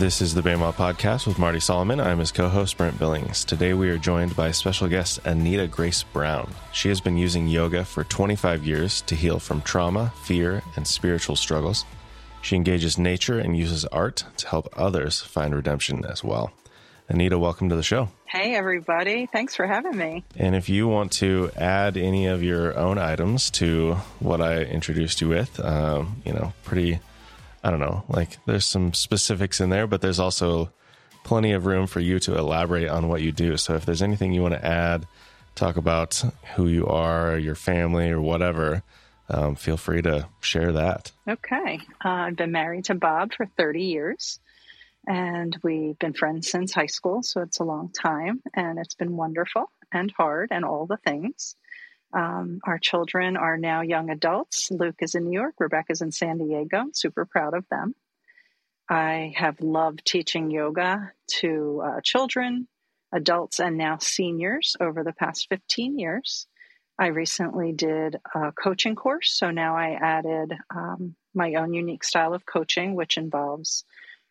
This is the BEMA podcast with Marty Solomon. I'm his co host, Brent Billings. Today we are joined by special guest Anita Grace Brown. She has been using yoga for 25 years to heal from trauma, fear, and spiritual struggles. She engages nature and uses art to help others find redemption as well. Anita, welcome to the show. Hey, everybody. Thanks for having me. And if you want to add any of your own items to what I introduced you with, um, you know, pretty I don't know, like there's some specifics in there, but there's also plenty of room for you to elaborate on what you do. So if there's anything you want to add, talk about who you are, your family, or whatever, um, feel free to share that. Okay. Uh, I've been married to Bob for 30 years, and we've been friends since high school. So it's a long time, and it's been wonderful and hard and all the things. Um, our children are now young adults. Luke is in New York, Rebecca's in San Diego. Super proud of them. I have loved teaching yoga to uh, children, adults, and now seniors over the past 15 years. I recently did a coaching course, so now I added um, my own unique style of coaching, which involves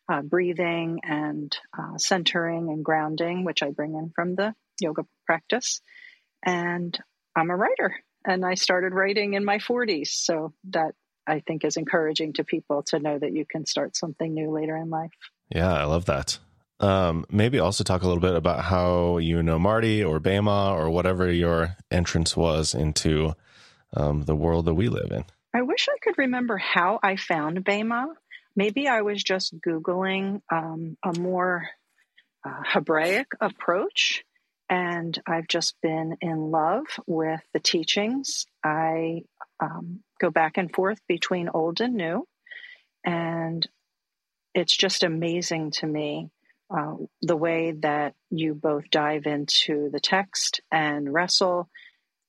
uh, breathing and uh, centering and grounding, which I bring in from the yoga practice. And I'm a writer and I started writing in my 40s. So that I think is encouraging to people to know that you can start something new later in life. Yeah, I love that. Um, maybe also talk a little bit about how you know Marty or Bema or whatever your entrance was into um, the world that we live in. I wish I could remember how I found Bema. Maybe I was just Googling um, a more uh, Hebraic approach and I've just been in love with the teachings. I um, go back and forth between old and new, and it's just amazing to me uh, the way that you both dive into the text and wrestle.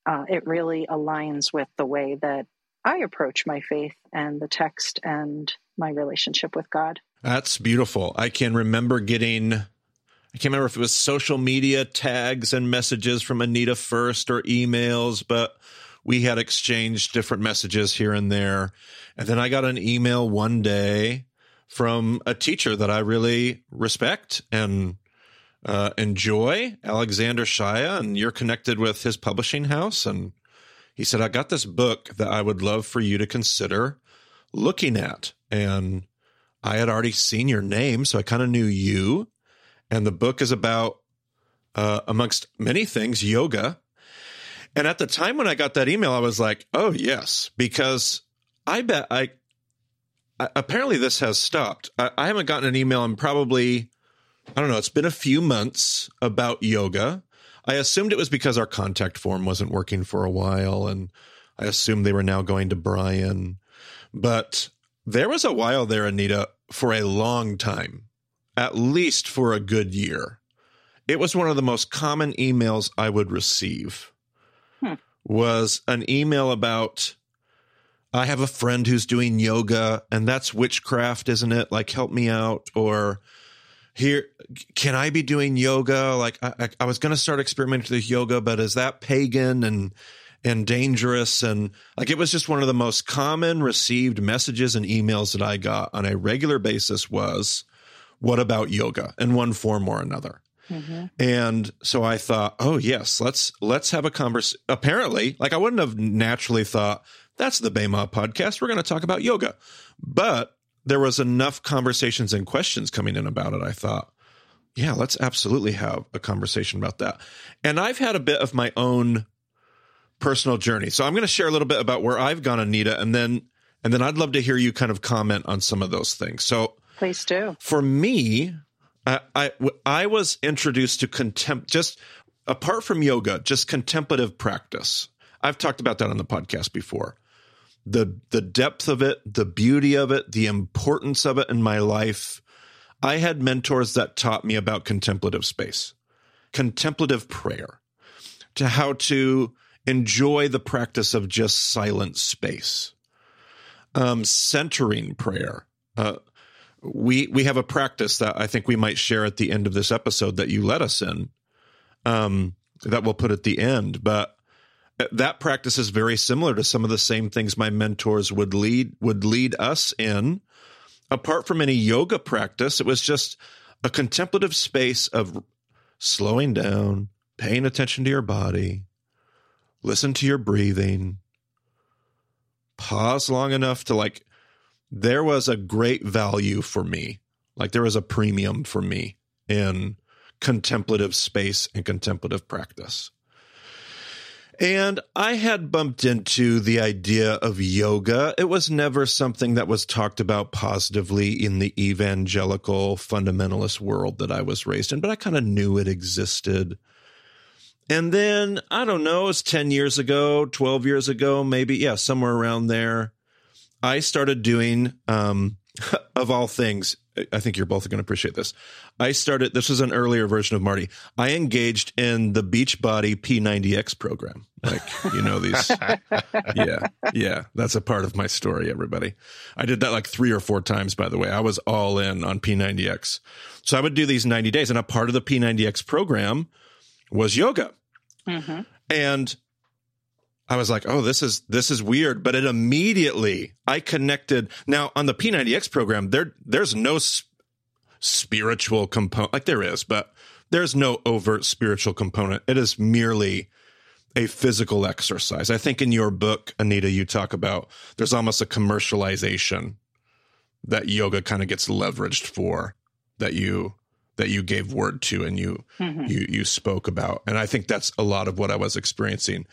Uh, it really aligns with the way that I approach my faith and the text and my relationship with God. That's beautiful. I can remember getting I can't remember if it was social media tags and messages from Anita first or emails, but we had exchanged different messages here and there. And then I got an email one day from a teacher that I really respect and uh, enjoy, Alexander Shaia, and you're connected with his publishing house. And he said, I got this book that I would love for you to consider looking at. And I had already seen your name, so I kind of knew you and the book is about, uh, amongst many things, yoga. And at the time when I got that email, I was like, "Oh yes," because I bet I, I apparently this has stopped. I, I haven't gotten an email in probably, I don't know. It's been a few months about yoga. I assumed it was because our contact form wasn't working for a while, and I assumed they were now going to Brian. But there was a while there, Anita, for a long time at least for a good year. It was one of the most common emails I would receive. Hmm. Was an email about I have a friend who's doing yoga and that's witchcraft, isn't it? Like help me out or here can I be doing yoga? Like I, I was going to start experimenting with yoga, but is that pagan and and dangerous and like it was just one of the most common received messages and emails that I got on a regular basis was what about yoga in one form or another? Mm-hmm. And so I thought, oh yes, let's let's have a conversation. Apparently, like I wouldn't have naturally thought that's the Bema podcast. We're going to talk about yoga, but there was enough conversations and questions coming in about it. I thought, yeah, let's absolutely have a conversation about that. And I've had a bit of my own personal journey, so I'm going to share a little bit about where I've gone, Anita, and then and then I'd love to hear you kind of comment on some of those things. So Please do. For me, I, I, I was introduced to contempt, just apart from yoga, just contemplative practice. I've talked about that on the podcast before. The the depth of it, the beauty of it, the importance of it in my life. I had mentors that taught me about contemplative space, contemplative prayer, to how to enjoy the practice of just silent space, um, centering prayer, uh, we we have a practice that I think we might share at the end of this episode that you let us in. Um, that we'll put at the end, but that practice is very similar to some of the same things my mentors would lead would lead us in. Apart from any yoga practice, it was just a contemplative space of slowing down, paying attention to your body, listen to your breathing, pause long enough to like there was a great value for me. Like there was a premium for me in contemplative space and contemplative practice. And I had bumped into the idea of yoga. It was never something that was talked about positively in the evangelical fundamentalist world that I was raised in, but I kind of knew it existed. And then, I don't know, it's 10 years ago, 12 years ago, maybe, yeah, somewhere around there. I started doing, um, of all things, I think you're both going to appreciate this. I started, this was an earlier version of Marty. I engaged in the Beachbody P90X program. Like, you know, these, yeah, yeah, that's a part of my story, everybody. I did that like three or four times, by the way. I was all in on P90X. So I would do these 90 days, and a part of the P90X program was yoga. Mm-hmm. And I was like, oh, this is this is weird, but it immediately I connected. Now on the P90X program, there there's no sp- spiritual component, like there is, but there's no overt spiritual component. It is merely a physical exercise. I think in your book, Anita, you talk about there's almost a commercialization that yoga kind of gets leveraged for that you that you gave word to and you mm-hmm. you you spoke about. And I think that's a lot of what I was experiencing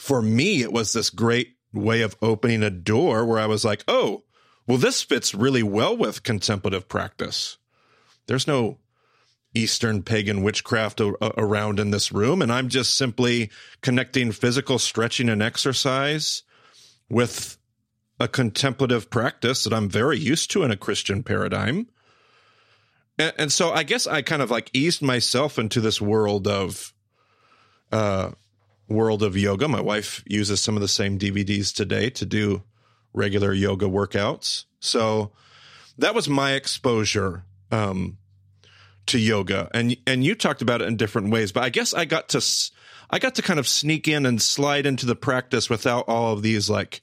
for me, it was this great way of opening a door where I was like, oh, well, this fits really well with contemplative practice. There's no Eastern pagan witchcraft a- around in this room. And I'm just simply connecting physical stretching and exercise with a contemplative practice that I'm very used to in a Christian paradigm. And, and so I guess I kind of like eased myself into this world of uh, world of yoga. My wife uses some of the same DVDs today to do regular yoga workouts. So that was my exposure um, to yoga, and and you talked about it in different ways. But I guess I got to I got to kind of sneak in and slide into the practice without all of these like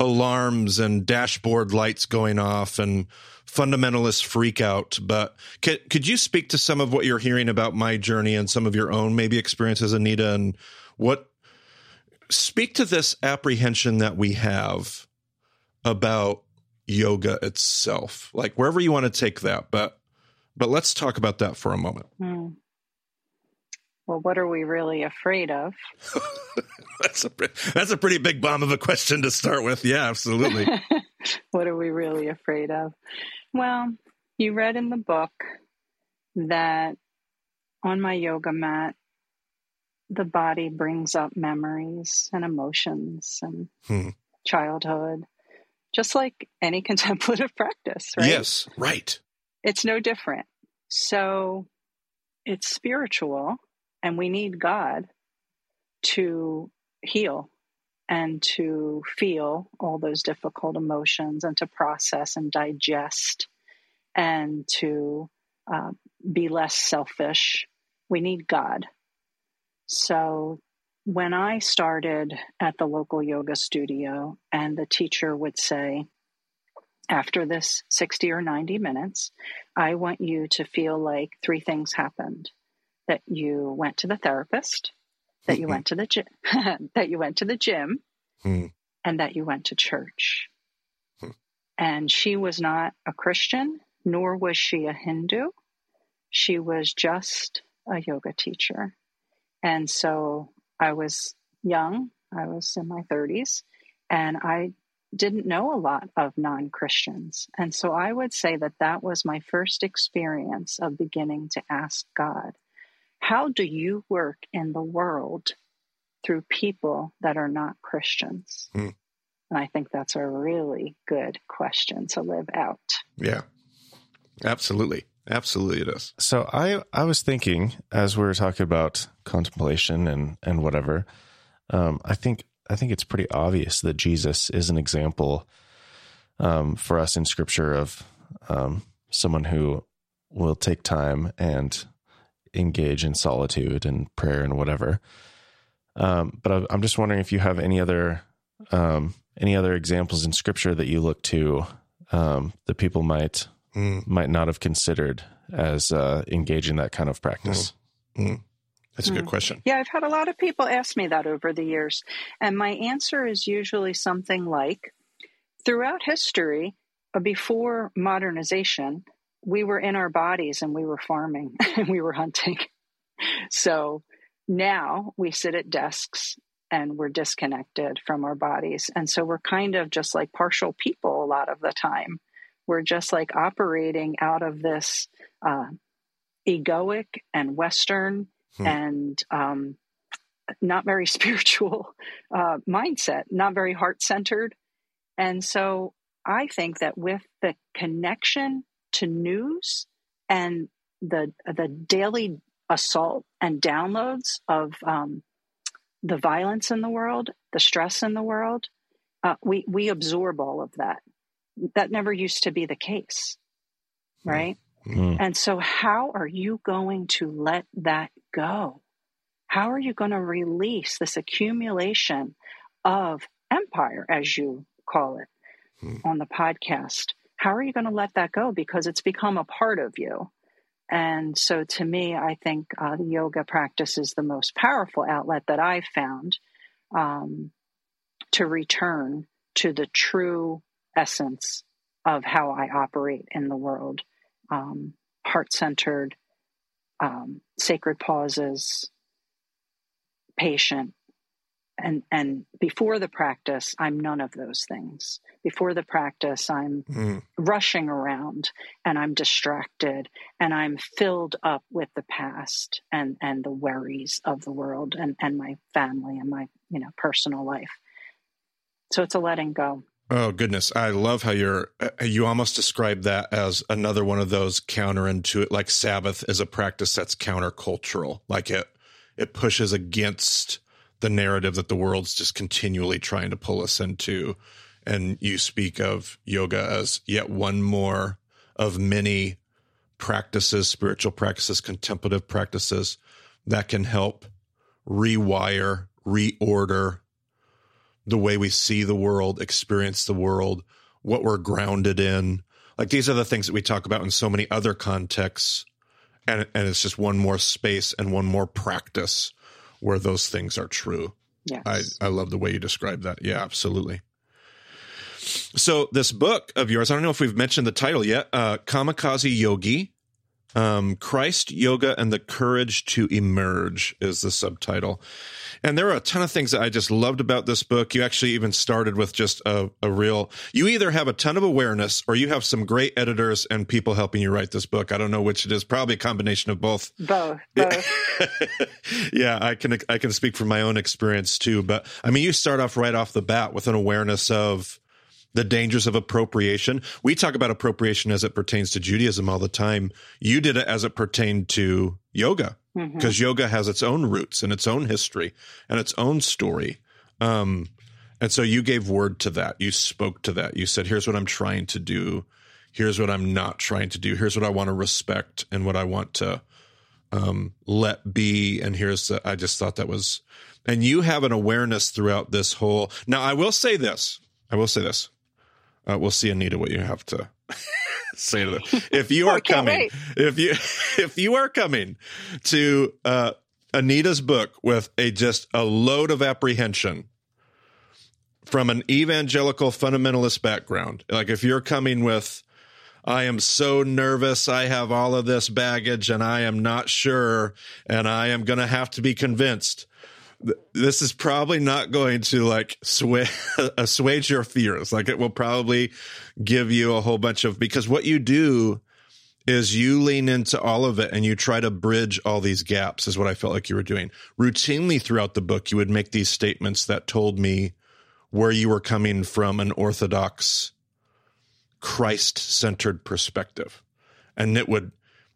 alarms and dashboard lights going off and fundamentalist freak out. But could, could you speak to some of what you're hearing about my journey and some of your own maybe experiences, Anita, and what speak to this apprehension that we have about yoga itself, like wherever you want to take that, but but let's talk about that for a moment. Hmm. Well, what are we really afraid of? that's a that's a pretty big bomb of a question to start with. Yeah, absolutely. what are we really afraid of? Well, you read in the book that on my yoga mat the body brings up memories and emotions and hmm. childhood, just like any contemplative practice, right? Yes, right. It's no different. So it's spiritual, and we need God to heal and to feel all those difficult emotions and to process and digest and to uh, be less selfish. We need God. So when I started at the local yoga studio, and the teacher would say, after this 60 or 90 minutes, I want you to feel like three things happened that you went to the therapist, that you mm-hmm. went to the gym, that you went to the gym, mm. and that you went to church. Mm. And she was not a Christian, nor was she a Hindu. She was just a yoga teacher. And so I was young, I was in my 30s, and I didn't know a lot of non Christians. And so I would say that that was my first experience of beginning to ask God, how do you work in the world through people that are not Christians? Hmm. And I think that's a really good question to live out. Yeah, absolutely. Absolutely, it is. So I I was thinking as we were talking about contemplation and and whatever, um, I think I think it's pretty obvious that Jesus is an example um, for us in Scripture of um, someone who will take time and engage in solitude and prayer and whatever. Um, but I'm just wondering if you have any other um, any other examples in Scripture that you look to um, that people might mm. might not have considered as uh, engaging that kind of practice. Mm. Mm. That's a good hmm. question. Yeah, I've had a lot of people ask me that over the years. And my answer is usually something like throughout history, before modernization, we were in our bodies and we were farming and we were hunting. So now we sit at desks and we're disconnected from our bodies. And so we're kind of just like partial people a lot of the time. We're just like operating out of this uh, egoic and Western hmm. and um, not very spiritual uh, mindset, not very heart centered. And so I think that with the connection to news and the the daily assault and downloads of um, the violence in the world, the stress in the world, uh, we we absorb all of that. That never used to be the case, right? Mm-hmm. And so, how are you going to let that go? How are you going to release this accumulation of empire, as you call it mm-hmm. on the podcast? How are you going to let that go? Because it's become a part of you. And so, to me, I think uh, the yoga practice is the most powerful outlet that I've found um, to return to the true essence of how I operate in the world um, heart centered, um, sacred pauses, patient, and and before the practice i'm none of those things. Before the practice i'm mm. rushing around and i'm distracted and i'm filled up with the past and and the worries of the world and and my family and my you know personal life. So it's a letting go. Oh goodness. I love how you're uh, you almost describe that as another one of those counterintuitive like sabbath is a practice that's countercultural. Like it it pushes against the narrative that the world's just continually trying to pull us into. And you speak of yoga as yet one more of many practices, spiritual practices, contemplative practices that can help rewire, reorder the way we see the world, experience the world, what we're grounded in. Like these are the things that we talk about in so many other contexts. And, and it's just one more space and one more practice where those things are true. Yes. I, I love the way you describe that. Yeah, absolutely. So this book of yours, I don't know if we've mentioned the title yet, uh, Kamikaze Yogi um, Christ, Yoga, and the Courage to Emerge is the subtitle. And there are a ton of things that I just loved about this book. You actually even started with just a, a real, you either have a ton of awareness or you have some great editors and people helping you write this book. I don't know which it is, probably a combination of both. Both. both. yeah, I can, I can speak from my own experience too. But I mean, you start off right off the bat with an awareness of, the dangers of appropriation. We talk about appropriation as it pertains to Judaism all the time. You did it as it pertained to yoga because mm-hmm. yoga has its own roots and its own history and its own story. Um, and so you gave word to that. You spoke to that. You said, here's what I'm trying to do. Here's what I'm not trying to do. Here's what I want to respect and what I want to um, let be. And here's the, I just thought that was, and you have an awareness throughout this whole. Now, I will say this. I will say this. Uh, we'll see, Anita, what you have to say to them. If you are coming, wait. if you if you are coming to uh, Anita's book with a just a load of apprehension from an evangelical fundamentalist background, like if you're coming with I am so nervous. I have all of this baggage and I am not sure and I am going to have to be convinced this is probably not going to like sway, assuage your fears. Like it will probably give you a whole bunch of, because what you do is you lean into all of it and you try to bridge all these gaps is what I felt like you were doing. Routinely throughout the book, you would make these statements that told me where you were coming from an orthodox Christ centered perspective. And it would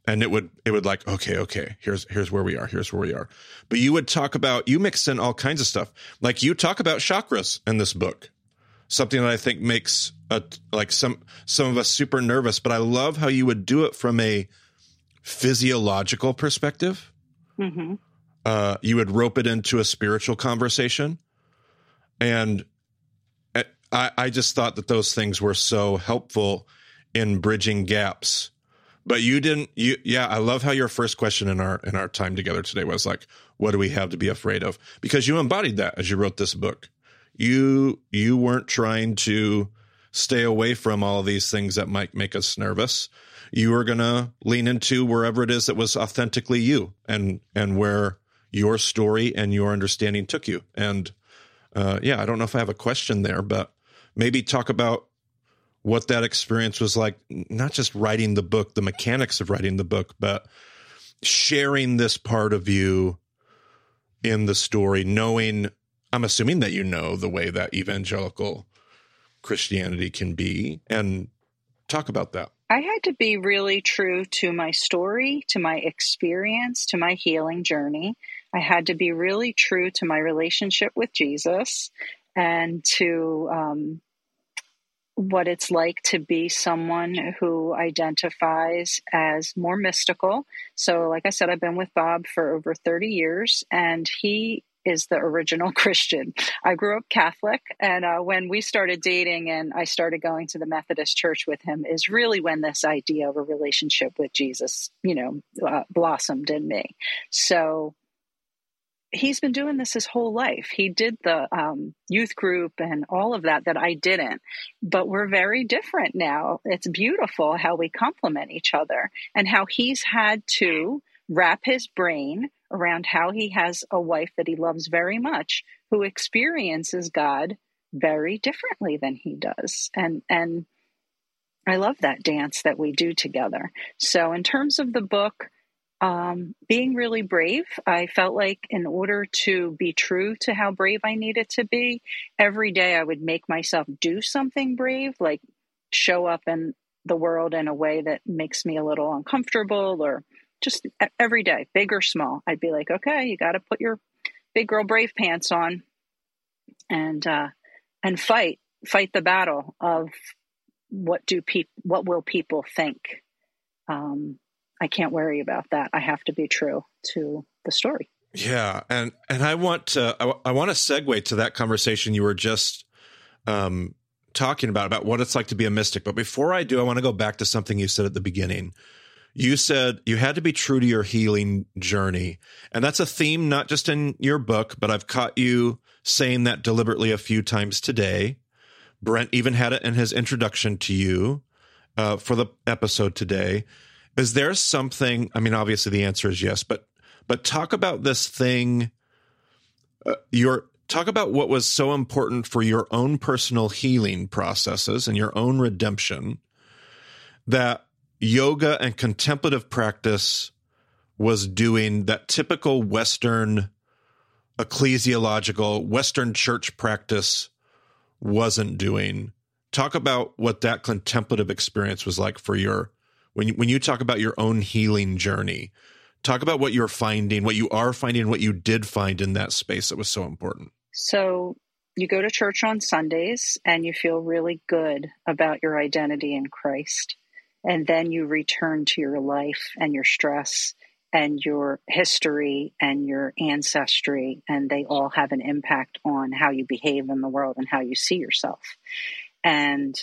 and it would it would like okay okay here's here's where we are here's where we are but you would talk about you mix in all kinds of stuff like you talk about chakras in this book something that i think makes a, like some some of us super nervous but i love how you would do it from a physiological perspective mm-hmm. uh, you would rope it into a spiritual conversation. And I, I just thought that those things were so helpful in bridging gaps. But you didn't you yeah, I love how your first question in our in our time together today was like, what do we have to be afraid of? Because you embodied that as you wrote this book. You you weren't trying to stay away from all these things that might make us nervous. You were gonna lean into wherever it is that was authentically you and and where your story and your understanding took you. And uh, yeah, I don't know if I have a question there, but maybe talk about what that experience was like, not just writing the book, the mechanics of writing the book, but sharing this part of you in the story, knowing, I'm assuming that you know the way that evangelical Christianity can be, and talk about that. I had to be really true to my story, to my experience, to my healing journey. I had to be really true to my relationship with Jesus and to um, what it's like to be someone who identifies as more mystical. So, like I said, I've been with Bob for over 30 years, and he is the original Christian. I grew up Catholic, and uh, when we started dating and I started going to the Methodist church with him, is really when this idea of a relationship with Jesus, you know, uh, blossomed in me. So, he's been doing this his whole life. He did the um, youth group and all of that that I didn't, but we're very different now. It's beautiful how we complement each other and how he's had to wrap his brain around how he has a wife that he loves very much who experiences God very differently than he does. And and I love that dance that we do together. So in terms of the book, um, being really brave. I felt like in order to be true to how brave I needed to be, every day I would make myself do something brave, like show up in the world in a way that makes me a little uncomfortable or just every day, big or small. I'd be like, okay, you got to put your big girl brave pants on and, uh, and fight, fight the battle of what do people, what will people think? Um, I can't worry about that. I have to be true to the story. Yeah, and and I want to I, I want to segue to that conversation you were just um, talking about about what it's like to be a mystic. But before I do, I want to go back to something you said at the beginning. You said you had to be true to your healing journey, and that's a theme not just in your book, but I've caught you saying that deliberately a few times today. Brent even had it in his introduction to you uh, for the episode today. Is there something? I mean, obviously the answer is yes, but but talk about this thing. Uh, your talk about what was so important for your own personal healing processes and your own redemption that yoga and contemplative practice was doing that typical Western ecclesiological Western church practice wasn't doing. Talk about what that contemplative experience was like for your when you, when you talk about your own healing journey, talk about what you're finding, what you are finding, what you did find in that space that was so important. So you go to church on Sundays and you feel really good about your identity in Christ. And then you return to your life and your stress and your history and your ancestry, and they all have an impact on how you behave in the world and how you see yourself. And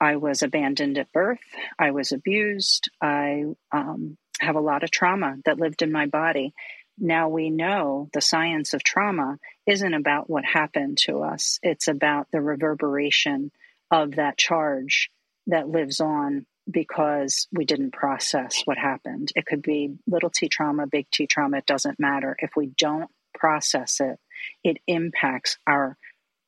I was abandoned at birth. I was abused. I um, have a lot of trauma that lived in my body. Now we know the science of trauma isn't about what happened to us, it's about the reverberation of that charge that lives on because we didn't process what happened. It could be little t trauma, big T trauma, it doesn't matter. If we don't process it, it impacts our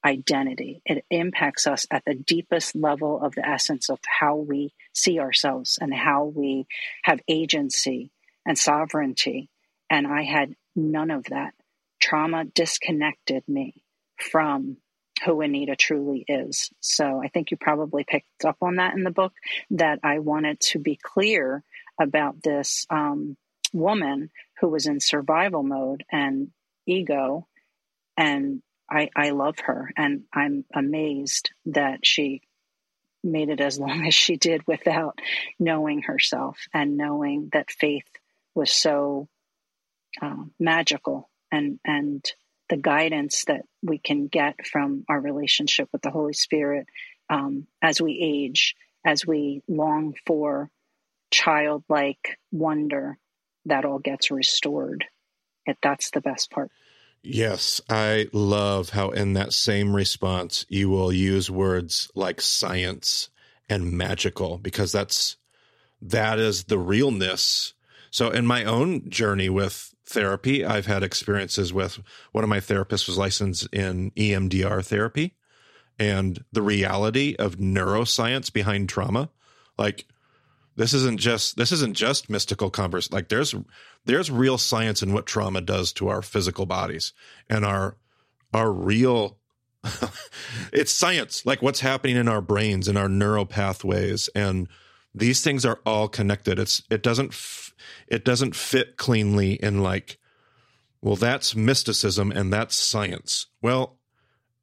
identity. It impacts us at the deepest level of the essence of how we see ourselves and how we have agency and sovereignty. And I had none of that. Trauma disconnected me from who Anita truly is. So I think you probably picked up on that in the book that I wanted to be clear about this um, woman who was in survival mode and ego and I, I love her and I'm amazed that she made it as long as she did without knowing herself and knowing that faith was so uh, magical and and the guidance that we can get from our relationship with the Holy Spirit um, as we age, as we long for childlike wonder, that all gets restored. It, that's the best part. Yes, I love how in that same response you will use words like science and magical because that's that is the realness. So in my own journey with therapy, I've had experiences with one of my therapists was licensed in EMDR therapy and the reality of neuroscience behind trauma. Like this isn't just this isn't just mystical converse. Like there's there's real science in what trauma does to our physical bodies and our our real it's science like what's happening in our brains and our neural pathways. And these things are all connected. It's it doesn't f- it doesn't fit cleanly in like well that's mysticism and that's science. Well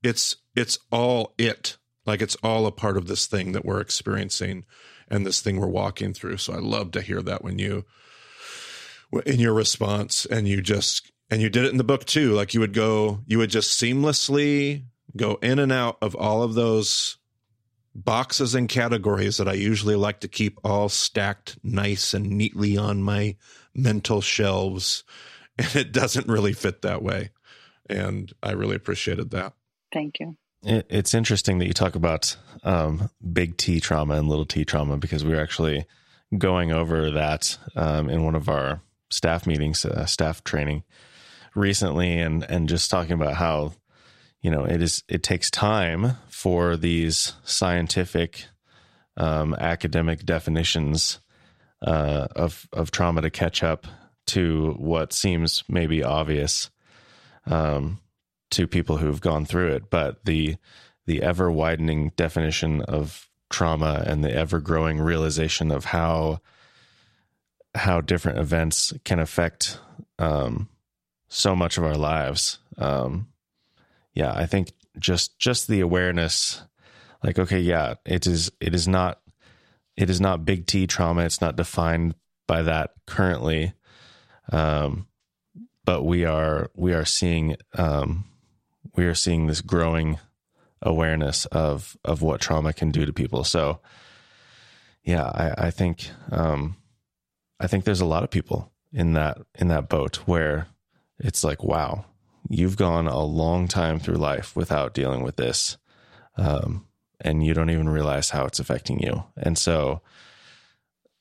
it's it's all it. Like it's all a part of this thing that we're experiencing and this thing we're walking through. So i love to hear that when you in your response and you just and you did it in the book too. Like you would go you would just seamlessly go in and out of all of those boxes and categories that I usually like to keep all stacked nice and neatly on my mental shelves. And it doesn't really fit that way. And I really appreciated that. Thank you it, it's interesting that you talk about um, big T trauma and little T trauma because we were actually going over that um, in one of our staff meetings, uh, staff training recently, and and just talking about how you know it is it takes time for these scientific um, academic definitions uh, of of trauma to catch up to what seems maybe obvious. Um, to people who've gone through it, but the the ever widening definition of trauma and the ever growing realization of how how different events can affect um, so much of our lives. Um, yeah, I think just just the awareness, like okay, yeah, it is it is not it is not big T trauma. It's not defined by that currently, um, but we are we are seeing um, we are seeing this growing awareness of of what trauma can do to people. So, yeah, I, I think um, I think there's a lot of people in that in that boat where it's like, wow, you've gone a long time through life without dealing with this, um, and you don't even realize how it's affecting you. And so,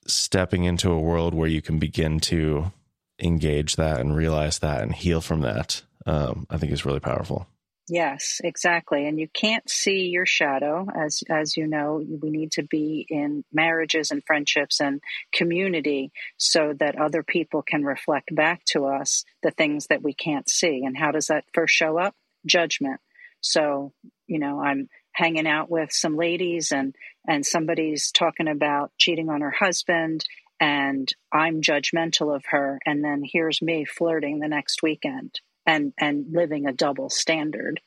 stepping into a world where you can begin to engage that and realize that and heal from that, um, I think is really powerful. Yes, exactly. And you can't see your shadow as as you know, we need to be in marriages and friendships and community so that other people can reflect back to us the things that we can't see. And how does that first show up? Judgment. So, you know, I'm hanging out with some ladies and and somebody's talking about cheating on her husband and I'm judgmental of her and then here's me flirting the next weekend and and living a double standard.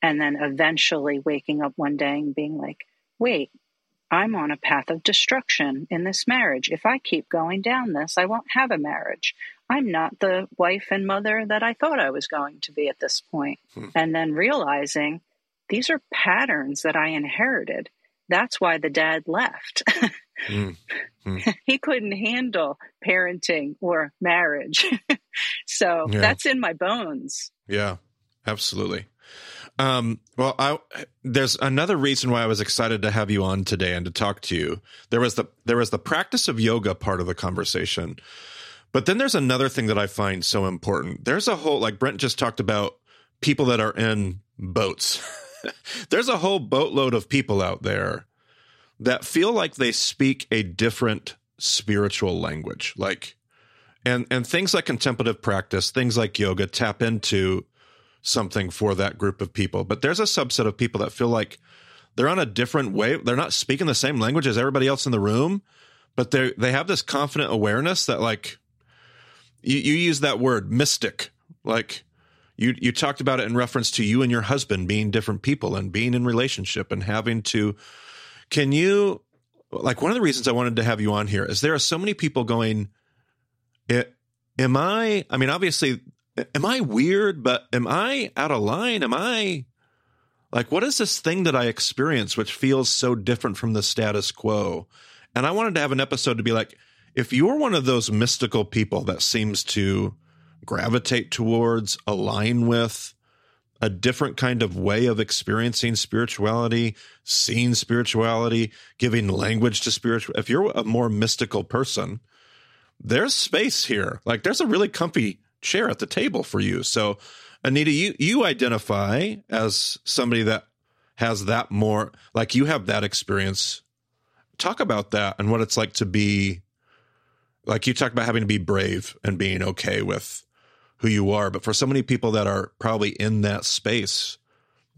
And then eventually waking up one day and being like wait i'm on a path of destruction in this marriage. If i keep going down this i won't have a marriage. I'm not the wife and mother that i thought i was going to be at this point. Hmm. and then realizing these are patterns that i inherited. That's why the dad left mm. Mm. he couldn't handle parenting or marriage so yeah. that's in my bones. Yeah, absolutely. Um, well, I, there's another reason why I was excited to have you on today and to talk to you. There was the there was the practice of yoga part of the conversation, but then there's another thing that I find so important. There's a whole like Brent just talked about people that are in boats. there's a whole boatload of people out there that feel like they speak a different spiritual language. Like and and things like contemplative practice things like yoga tap into something for that group of people. But there's a subset of people that feel like they're on a different way. They're not speaking the same language as everybody else in the room but they they have this confident awareness that like you, you use that word mystic. Like you you talked about it in reference to you and your husband being different people and being in relationship and having to can you like one of the reasons I wanted to have you on here is there are so many people going am I, I mean, obviously, am I weird, but am I out of line? Am I like, what is this thing that I experience which feels so different from the status quo? And I wanted to have an episode to be like, if you're one of those mystical people that seems to gravitate towards, align with a different kind of way of experiencing spirituality, seeing spirituality, giving language to spiritual, if you're a more mystical person, there's space here. Like there's a really comfy chair at the table for you. So, Anita, you you identify as somebody that has that more like you have that experience. Talk about that and what it's like to be like you talked about having to be brave and being okay with who you are. But for so many people that are probably in that space,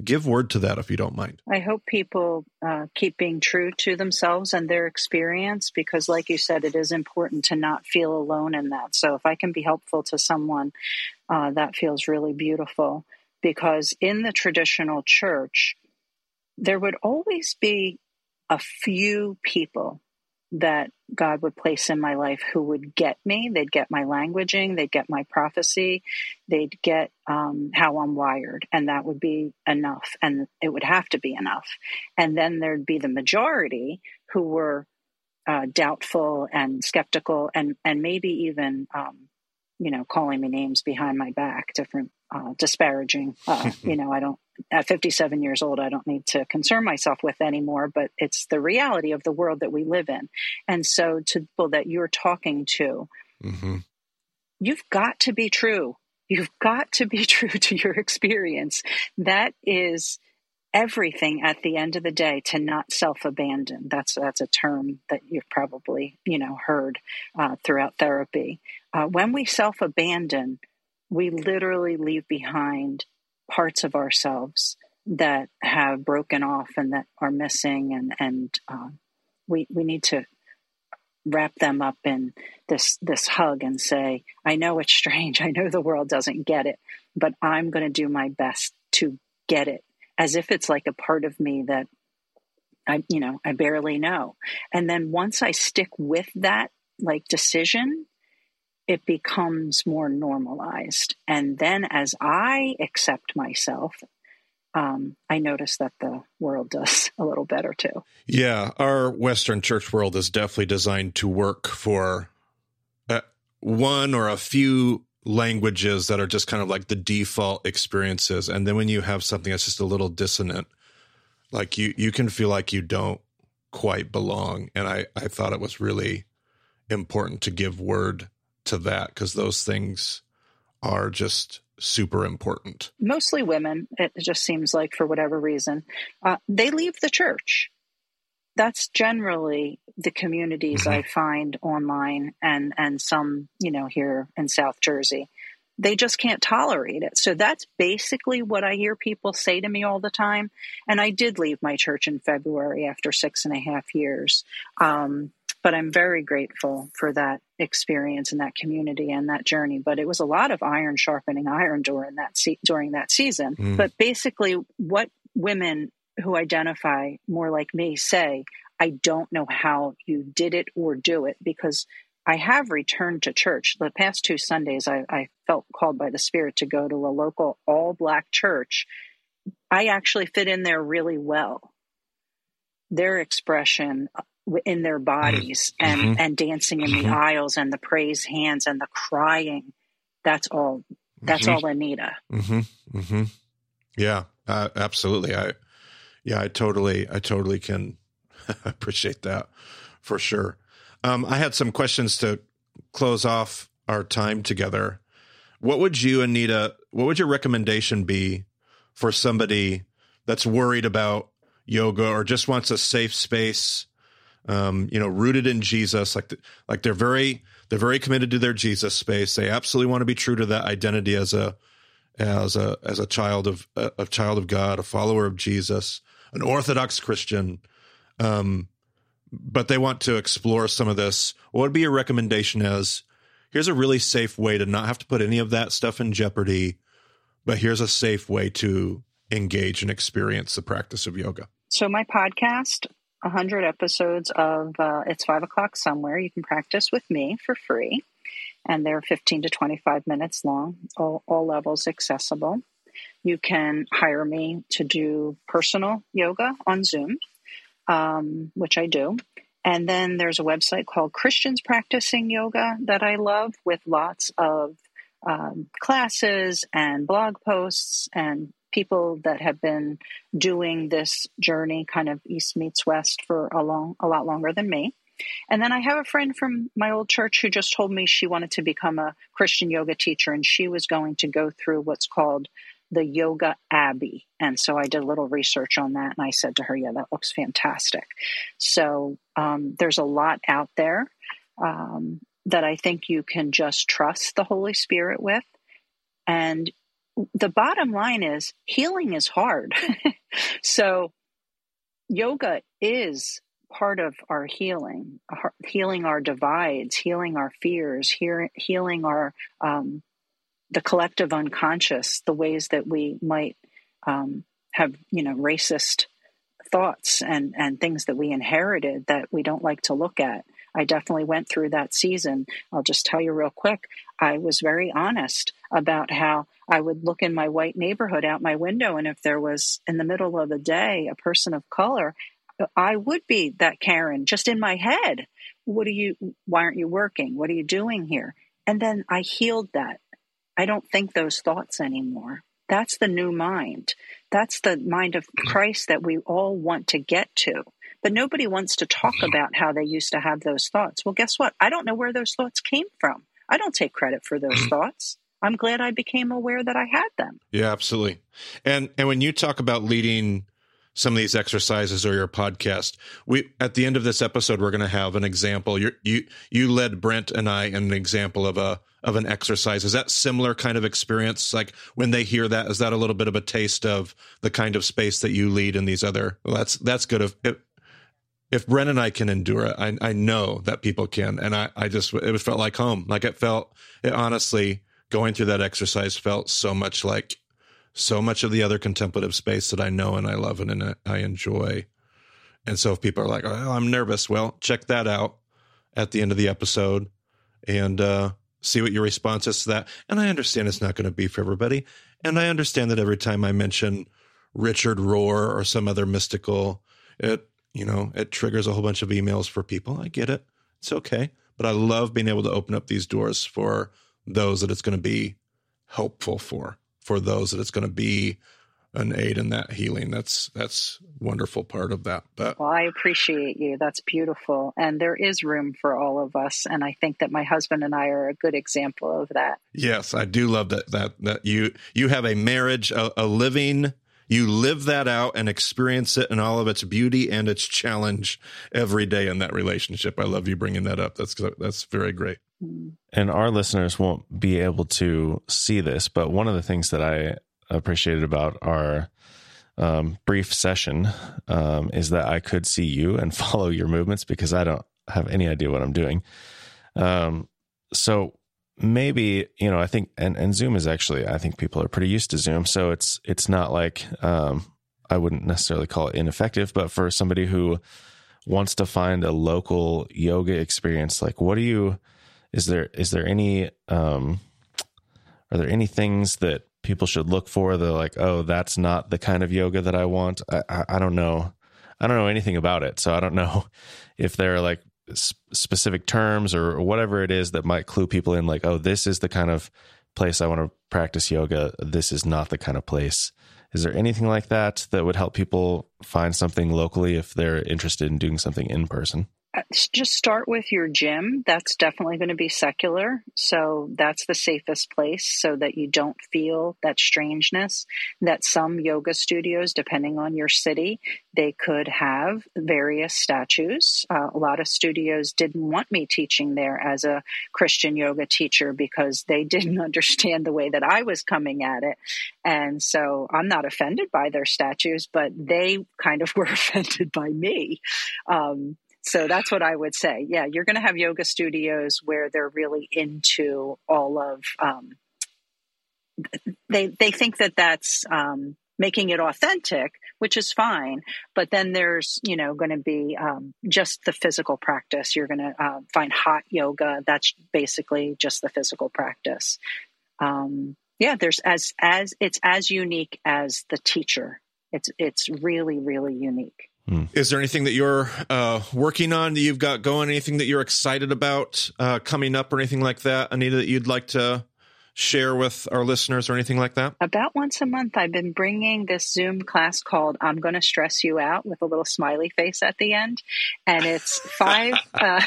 give word to that if you don't mind. I hope people uh, keep being true to themselves and their experience because, like you said, it is important to not feel alone in that. So, if I can be helpful to someone, uh, that feels really beautiful because in the traditional church, there would always be a few people that God would place in my life who would get me. They'd get my languaging, they'd get my prophecy, they'd get um, how I'm wired, and that would be enough. And it would have to be enough. And then there'd be the majority who were uh, doubtful and skeptical, and and maybe even um, you know calling me names behind my back, different uh, disparaging. Uh, you know, I don't at 57 years old, I don't need to concern myself with anymore, but it's the reality of the world that we live in. And so, to people that you're talking to, mm-hmm. you've got to be true. You've got to be true to your experience. That is everything at the end of the day to not self-abandon that's that's a term that you've probably you know heard uh, throughout therapy uh, when we self-abandon we literally leave behind parts of ourselves that have broken off and that are missing and and uh, we we need to wrap them up in this this hug and say i know it's strange. I know the world doesn't get it but i'm going to do my best to get it as if it's like a part of me that i you know i barely know. And then once i stick with that like decision it becomes more normalized. And then as I accept myself, um, I notice that the world does a little better too. Yeah, our Western church world is definitely designed to work for uh, one or a few languages that are just kind of like the default experiences. And then when you have something that's just a little dissonant, like you, you can feel like you don't quite belong. And I, I thought it was really important to give word to that because those things are just super important. Mostly women, it just seems like, for whatever reason, uh, they leave the church. That's generally the communities mm-hmm. I find online and, and some, you know, here in South Jersey. They just can't tolerate it. So that's basically what I hear people say to me all the time. And I did leave my church in February after six and a half years. Um, but I'm very grateful for that experience and that community and that journey. But it was a lot of iron sharpening iron during that se- during that season. Mm. But basically, what women who identify more like me say, I don't know how you did it or do it because I have returned to church. The past two Sundays, I, I felt called by the Spirit to go to a local all black church. I actually fit in there really well. Their expression in their bodies mm-hmm. and mm-hmm. and dancing in mm-hmm. the aisles and the praise hands and the crying that's all that's mm-hmm. all anita mm-hmm. Mm-hmm. yeah uh, absolutely i yeah i totally i totally can appreciate that for sure um, i had some questions to close off our time together what would you anita what would your recommendation be for somebody that's worried about yoga or just wants a safe space um, you know, rooted in Jesus. Like, the, like they're very, they're very committed to their Jesus space. They absolutely want to be true to that identity as a, as a, as a child of, a, child of God, a follower of Jesus, an Orthodox Christian. Um, but they want to explore some of this. What would be your recommendation as here's a really safe way to not have to put any of that stuff in jeopardy, but here's a safe way to engage and experience the practice of yoga? So, my podcast 100 episodes of uh, It's Five O'Clock Somewhere. You can practice with me for free. and they're 15 to 25 minutes long, all, all levels accessible. You can hire me to do personal yoga on Zoom, um, which I do. And then there's a website called Christians Practicing Yoga that I love with lots of um, classes and blog posts and people that have been doing this journey kind of east meets west for a long a lot longer than me. And then i have a friend from my old church who just told me she wanted to become a christian yoga teacher and she was going to go through what's called the yoga abbey. And so i did a little research on that and i said to her yeah that looks fantastic. So um, there's a lot out there um, that I think you can just trust the Holy Spirit with. And the bottom line is healing is hard. so yoga is part of our healing, healing our divides, healing our fears, healing our um, the collective unconscious, the ways that we might um, have, you know, racist thoughts and and things that we inherited that we don't like to look at. I definitely went through that season. I'll just tell you real quick. I was very honest about how I would look in my white neighborhood out my window, and if there was in the middle of the day a person of color, I would be that Karen just in my head. What are you, why aren't you working? What are you doing here? And then I healed that. I don't think those thoughts anymore. That's the new mind. That's the mind of mm-hmm. Christ that we all want to get to. But nobody wants to talk mm-hmm. about how they used to have those thoughts. Well, guess what? I don't know where those thoughts came from. I don't take credit for those mm-hmm. thoughts. I'm glad I became aware that I had them. Yeah, absolutely. And and when you talk about leading some of these exercises or your podcast, we at the end of this episode we're going to have an example. You you you led Brent and I in an example of a of an exercise. Is that similar kind of experience? Like when they hear that, is that a little bit of a taste of the kind of space that you lead in these other? Well, that's that's good. If if Bren and I can endure it, I, I know that people can. And I, I just, it felt like home. Like it felt, it honestly, going through that exercise felt so much like so much of the other contemplative space that I know and I love and, and I enjoy. And so if people are like, oh, I'm nervous, well, check that out at the end of the episode and uh, see what your response is to that. And I understand it's not going to be for everybody. And I understand that every time I mention Richard Rohr or some other mystical, it you know, it triggers a whole bunch of emails for people. I get it. It's okay. But I love being able to open up these doors for those that it's going to be helpful for, for those that it's going to be an aid in that healing. That's that's wonderful part of that. But well, I appreciate you. That's beautiful, and there is room for all of us. And I think that my husband and I are a good example of that. Yes, I do love that. That that you you have a marriage, a, a living you live that out and experience it in all of its beauty and its challenge every day in that relationship. I love you bringing that up. That's that's very great. And our listeners won't be able to see this, but one of the things that I appreciated about our um, brief session um, is that I could see you and follow your movements because I don't have any idea what I'm doing. Um, so maybe you know i think and, and zoom is actually i think people are pretty used to zoom. So it's it's not like um, i wouldn't necessarily call it ineffective but for somebody who wants to find a local yoga experience like what do you is there is there any um are there any things that people should look for they're like oh that's not the kind of yoga that i want? I, I, I don't know. I don't know anything about it. So i don't know if there are like specific terms or, whatever it is that might clue people in like oh this is the kind of place i want to practice yoga. This is not the kind of place. Is there anything like that that would help people find something locally if they're interested in doing something in person just start with your gym. That's definitely going to be secular. So that's the safest place so that you don't feel that strangeness. That some yoga studios, depending on your city, they could have various statues. Uh, a lot of studios didn't want me teaching there as a Christian yoga teacher because they didn't understand the way that I was coming at it. And so I'm not offended by their statues, but they kind of were offended by me. Um, so that's what I would say. Yeah, you're going to have yoga studios where they're really into all of. Um, they they think that that's um, making it authentic, which is fine. But then there's, you know, going to be um, just the physical practice. You're going to uh, find hot yoga. That's basically just the physical practice. Um, yeah, there's as as it's as unique as the teacher. It's it's really really unique. Hmm. Is there anything that you're uh, working on that you've got going? Anything that you're excited about uh, coming up, or anything like that, Anita? That you'd like to share with our listeners or anything like that? About once a month, I've been bringing this Zoom class called "I'm Going to Stress You Out" with a little smiley face at the end, and it's five uh,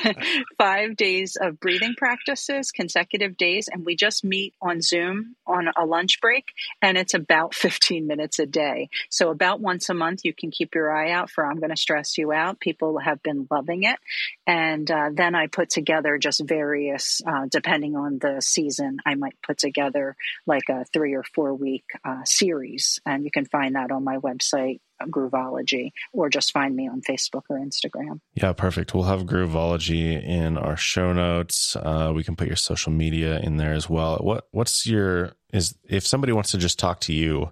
five days of breathing practices, consecutive days, and we just meet on Zoom on a lunch break, and it's about 15 minutes a day. So about once a month, you can keep your eye out for "I'm Going to Stress You Out." People have been loving it, and uh, then I put together just various, uh, depending on the season, I might put together like a three or four week uh, series. And you can find that on my website, Grooveology, or just find me on Facebook or Instagram. Yeah, perfect. We'll have Grooveology in our show notes. Uh, we can put your social media in there as well. What What's your is if somebody wants to just talk to you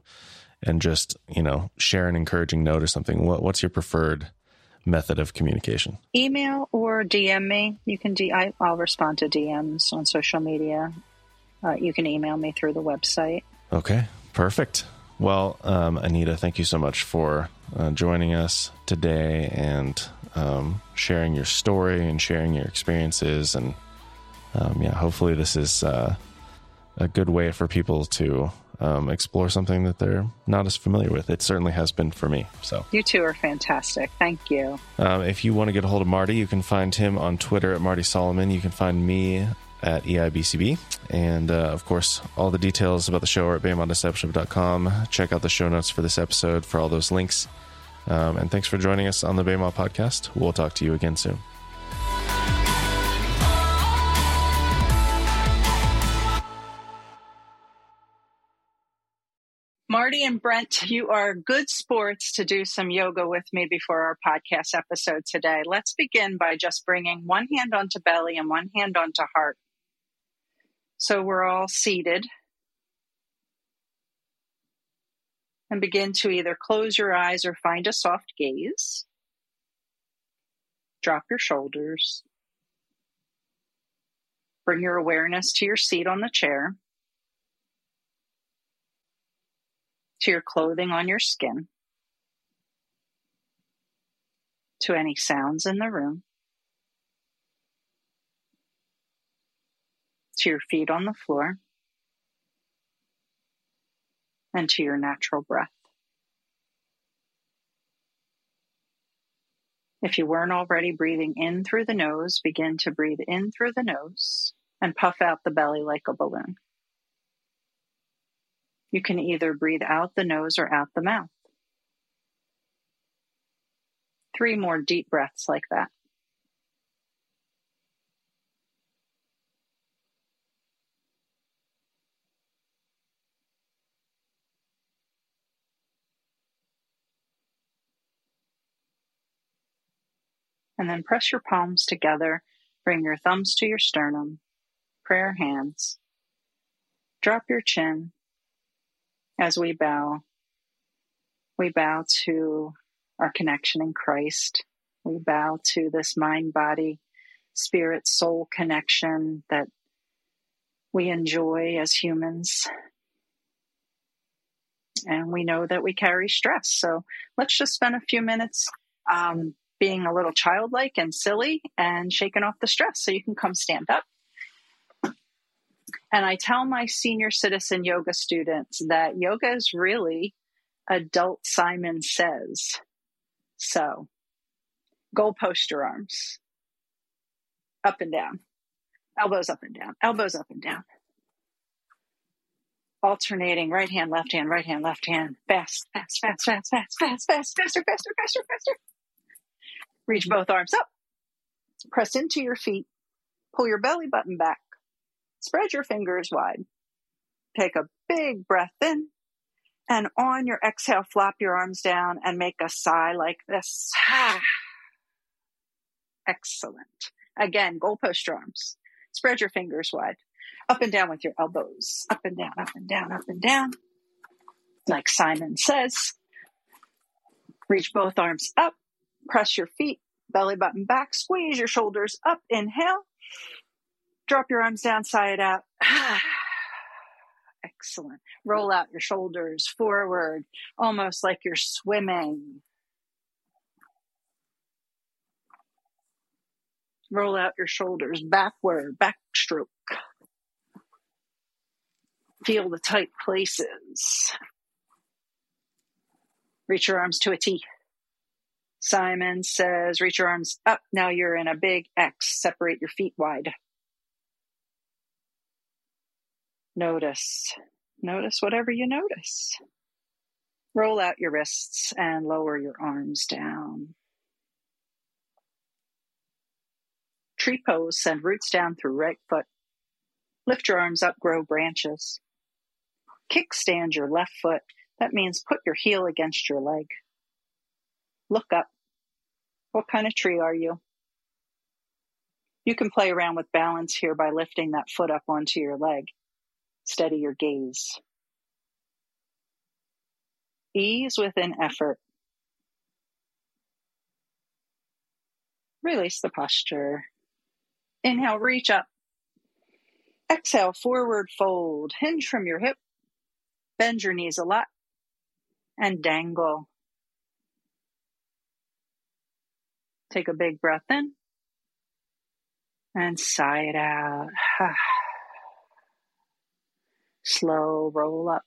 and just you know share an encouraging note or something? What What's your preferred method of communication? Email or DM me. You can. D- I, I'll respond to DMs on social media uh, you can email me through the website. Okay, perfect. Well, um, Anita, thank you so much for uh, joining us today and um, sharing your story and sharing your experiences. And um, yeah, hopefully, this is uh, a good way for people to um, explore something that they're not as familiar with. It certainly has been for me. So you two are fantastic. Thank you. Um, if you want to get a hold of Marty, you can find him on Twitter at Marty Solomon. You can find me at EIBCB. And uh, of course, all the details about the show are at BEMA.discipleship.com. Check out the show notes for this episode for all those links. Um, and thanks for joining us on the BEMA podcast. We'll talk to you again soon. Marty and Brent, you are good sports to do some yoga with me before our podcast episode today. Let's begin by just bringing one hand onto belly and one hand onto heart. So we're all seated. And begin to either close your eyes or find a soft gaze. Drop your shoulders. Bring your awareness to your seat on the chair, to your clothing on your skin, to any sounds in the room. To your feet on the floor, and to your natural breath. If you weren't already breathing in through the nose, begin to breathe in through the nose and puff out the belly like a balloon. You can either breathe out the nose or out the mouth. Three more deep breaths like that. And then press your palms together. Bring your thumbs to your sternum, prayer hands. Drop your chin as we bow. We bow to our connection in Christ. We bow to this mind, body, spirit, soul connection that we enjoy as humans. And we know that we carry stress. So let's just spend a few minutes um, being a little childlike and silly and shaking off the stress. So you can come stand up. And I tell my senior citizen yoga students that yoga is really adult Simon says. So goal post your arms up and down, elbows up and down, elbows up and down. Alternating right hand, left hand, right hand, left hand, fast, fast, fast, fast, fast, fast, fast, faster, faster, faster, faster. Reach mm-hmm. both arms up. Press into your feet. Pull your belly button back. Spread your fingers wide. Take a big breath in. And on your exhale, flop your arms down and make a sigh like this. Excellent. Again, goalpost your arms. Spread your fingers wide. Up and down with your elbows. Up and down, up and down, up and down. like Simon says. Reach both arms up, press your feet, belly button back, squeeze your shoulders up, inhale. Drop your arms down, side out. Excellent. Roll out your shoulders forward, almost like you're swimming. Roll out your shoulders backward, backstroke. Feel the tight places. Reach your arms to a T. Simon says, reach your arms up. Now you're in a big X. Separate your feet wide. Notice. Notice whatever you notice. Roll out your wrists and lower your arms down. Tree pose, send roots down through right foot. Lift your arms up, grow branches. Kickstand your left foot. That means put your heel against your leg. Look up. What kind of tree are you? You can play around with balance here by lifting that foot up onto your leg. Steady your gaze. Ease within effort. Release the posture. Inhale, reach up. Exhale, forward fold. Hinge from your hip. Bend your knees a lot and dangle. Take a big breath in and sigh it out. Slow roll up.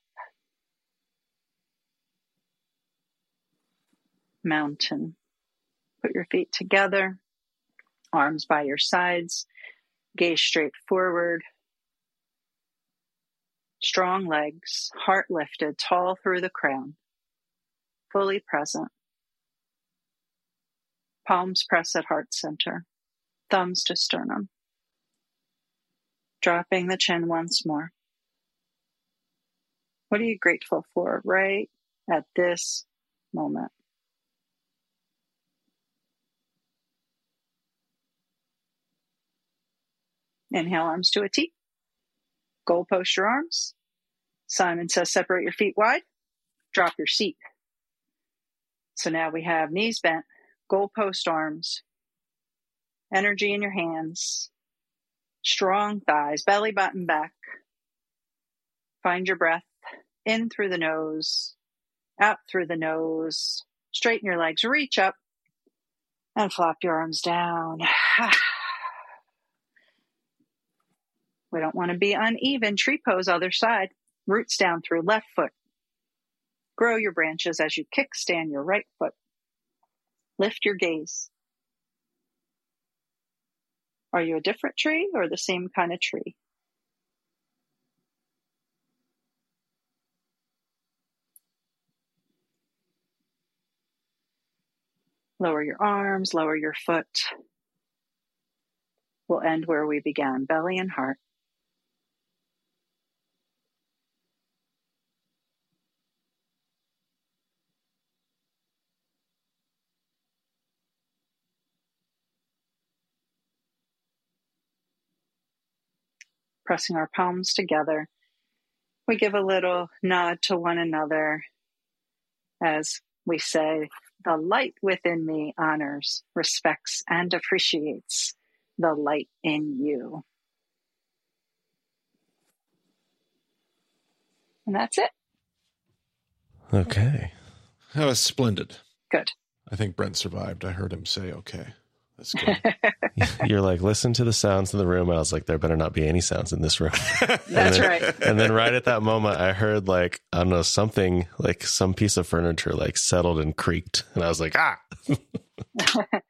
Mountain. Put your feet together, arms by your sides, gaze straight forward. Strong legs, heart lifted, tall through the crown, fully present. Palms press at heart center, thumbs to sternum. Dropping the chin once more. What are you grateful for right at this moment? Inhale, arms to a T. Goal post your arms. Simon says separate your feet wide. Drop your seat. So now we have knees bent, goal post arms, energy in your hands, strong thighs, belly button back. Find your breath in through the nose, out through the nose. Straighten your legs, reach up, and flop your arms down. we don't want to be uneven. Tree pose, other side. Roots down through left foot. Grow your branches as you kickstand your right foot. Lift your gaze. Are you a different tree or the same kind of tree? Lower your arms, lower your foot. We'll end where we began, belly and heart. Pressing our palms together, we give a little nod to one another as we say, the light within me honors, respects, and appreciates the light in you. And that's it. Okay. That was splendid. Good. I think Brent survived. I heard him say, okay. That's good. You're like, listen to the sounds in the room. I was like, there better not be any sounds in this room. That's then, right. And then right at that moment, I heard like, I don't know, something like some piece of furniture like settled and creaked. And I was like, ah.